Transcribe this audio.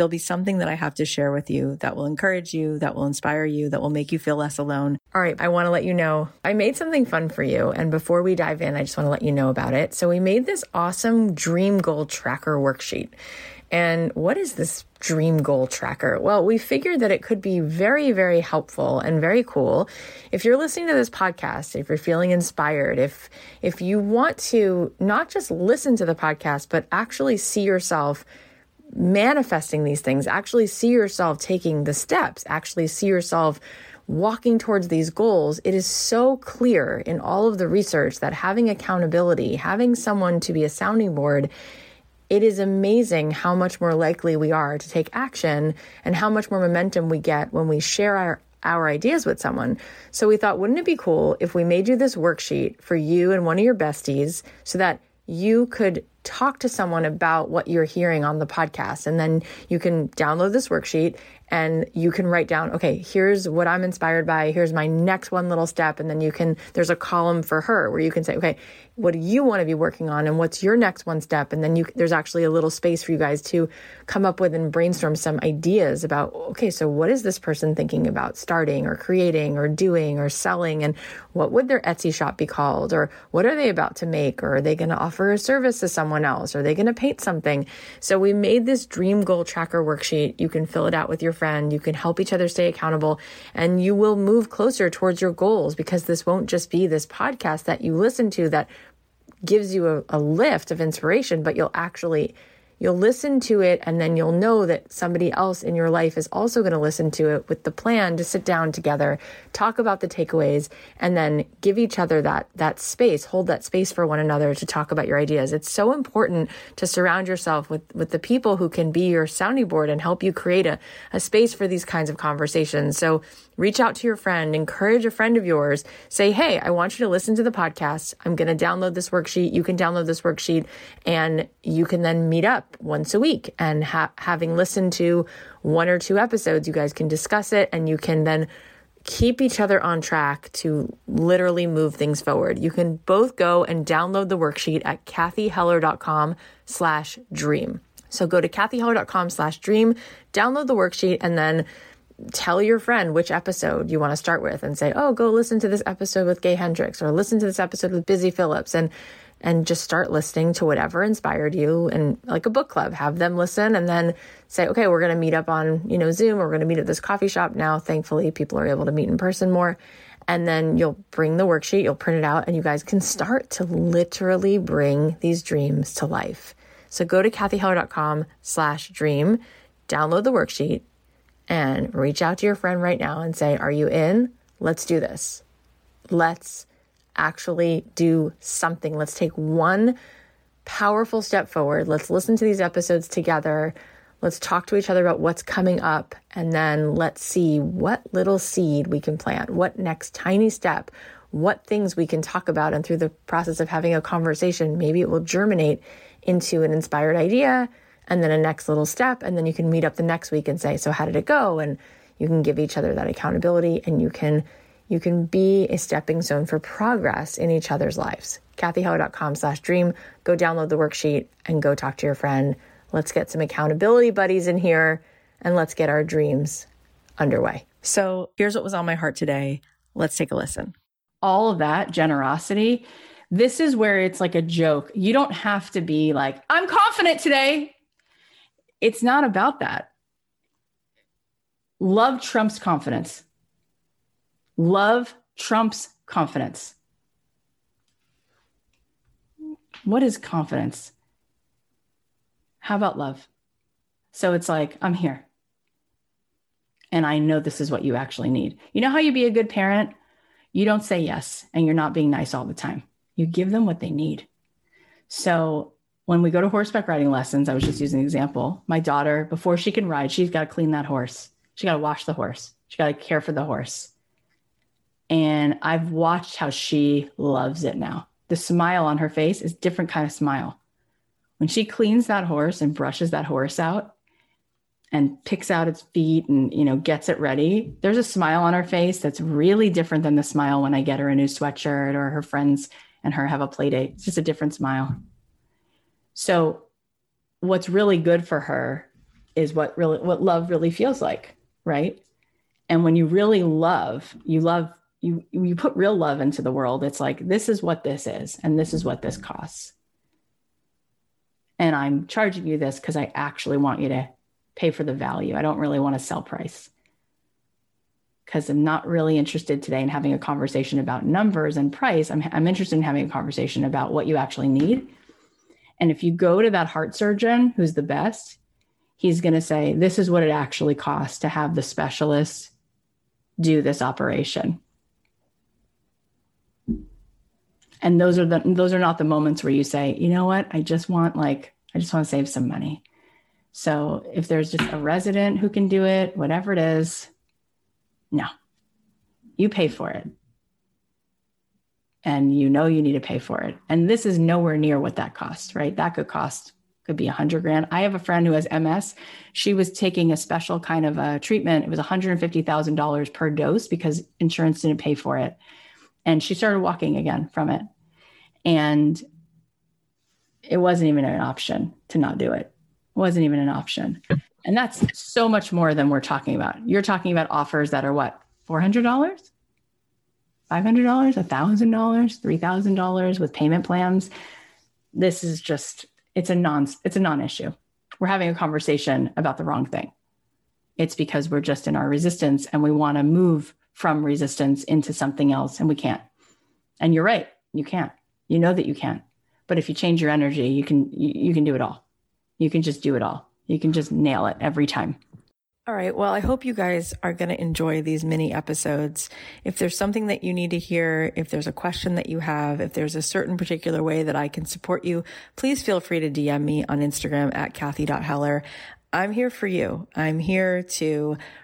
there'll be something that I have to share with you that will encourage you, that will inspire you, that will make you feel less alone. All right, I want to let you know I made something fun for you. And before we dive in, I just want to let you know about it. So, we made this awesome dream goal tracker worksheet. And what is this dream goal tracker? Well, we figured that it could be very, very helpful and very cool. If you're listening to this podcast, if you're feeling inspired, if if you want to not just listen to the podcast, but actually see yourself manifesting these things, actually see yourself taking the steps, actually see yourself walking towards these goals, it is so clear in all of the research that having accountability, having someone to be a sounding board, it is amazing how much more likely we are to take action and how much more momentum we get when we share our, our ideas with someone. So we thought, wouldn't it be cool if we made you this worksheet for you and one of your besties so that you could talk to someone about what you're hearing on the podcast. And then you can download this worksheet and you can write down, okay, here's what I'm inspired by. Here's my next one little step. And then you can, there's a column for her where you can say, okay, what do you want to be working on and what's your next one step and then you there's actually a little space for you guys to come up with and brainstorm some ideas about okay so what is this person thinking about starting or creating or doing or selling and what would their Etsy shop be called or what are they about to make or are they going to offer a service to someone else? Are they going to paint something? So we made this dream goal tracker worksheet. You can fill it out with your friend. You can help each other stay accountable. And you will move closer towards your goals because this won't just be this podcast that you listen to that gives you a, a lift of inspiration, but you'll actually you'll listen to it and then you'll know that somebody else in your life is also going to listen to it with the plan to sit down together, talk about the takeaways and then give each other that that space, hold that space for one another to talk about your ideas. It's so important to surround yourself with with the people who can be your sounding board and help you create a, a space for these kinds of conversations. So reach out to your friend, encourage a friend of yours, say, Hey, I want you to listen to the podcast. I'm going to download this worksheet. You can download this worksheet and you can then meet up once a week. And ha- having listened to one or two episodes, you guys can discuss it and you can then keep each other on track to literally move things forward. You can both go and download the worksheet at cathyheller.com slash dream. So go to cathyheller.com slash dream, download the worksheet, and then tell your friend which episode you want to start with and say, oh, go listen to this episode with Gay Hendricks or listen to this episode with Busy Phillips and and just start listening to whatever inspired you and like a book club have them listen and then say okay we're going to meet up on you know zoom or we're going to meet at this coffee shop now thankfully people are able to meet in person more and then you'll bring the worksheet you'll print it out and you guys can start to literally bring these dreams to life so go to cathyheller.com slash dream download the worksheet and reach out to your friend right now and say, Are you in? Let's do this. Let's actually do something. Let's take one powerful step forward. Let's listen to these episodes together. Let's talk to each other about what's coming up. And then let's see what little seed we can plant, what next tiny step, what things we can talk about. And through the process of having a conversation, maybe it will germinate into an inspired idea and then a next little step. And then you can meet up the next week and say, so how did it go? And you can give each other that accountability and you can you can be a stepping stone for progress in each other's lives. CathyHeller.com slash dream. Go download the worksheet and go talk to your friend. Let's get some accountability buddies in here and let's get our dreams underway. So here's what was on my heart today. Let's take a listen. All of that generosity. This is where it's like a joke. You don't have to be like, I'm confident today it's not about that. Love trumps confidence. Love trumps confidence. What is confidence? How about love? So it's like, I'm here. And I know this is what you actually need. You know how you be a good parent? You don't say yes and you're not being nice all the time. You give them what they need. So when we go to horseback riding lessons, I was just using an example. My daughter, before she can ride, she's got to clean that horse. She got to wash the horse. She got to care for the horse. And I've watched how she loves it now. The smile on her face is different kind of smile. When she cleans that horse and brushes that horse out and picks out its feet and you know gets it ready, there's a smile on her face that's really different than the smile when I get her a new sweatshirt or her friends and her have a play date. It's just a different smile. So what's really good for her is what really what love really feels like, right? And when you really love, you love you you put real love into the world. It's like this is what this is and this is what this costs. And I'm charging you this because I actually want you to pay for the value. I don't really want to sell price because I'm not really interested today in having a conversation about numbers and price. I'm, I'm interested in having a conversation about what you actually need and if you go to that heart surgeon who's the best, he's going to say, This is what it actually costs to have the specialist do this operation. And those are the those are not the moments where you say, you know what, I just want like, I just want to save some money. So if there's just a resident who can do it, whatever it is, no, you pay for it and you know you need to pay for it. And this is nowhere near what that costs, right? That could cost could be a hundred grand. I have a friend who has MS. She was taking a special kind of a treatment. It was $150,000 per dose because insurance didn't pay for it. And she started walking again from it. And it wasn't even an option to not do it. It wasn't even an option. And that's so much more than we're talking about. You're talking about offers that are what? $400? $500, $1,000, $3,000 with payment plans. This is just, it's a non, it's a non-issue. We're having a conversation about the wrong thing. It's because we're just in our resistance and we want to move from resistance into something else and we can't. And you're right, you can't. You know that you can't. But if you change your energy, you can you, you can do it all. You can just do it all. You can just nail it every time. All right. Well, I hope you guys are going to enjoy these mini episodes. If there's something that you need to hear, if there's a question that you have, if there's a certain particular way that I can support you, please feel free to DM me on Instagram at Cathy.Heller. I'm here for you. I'm here to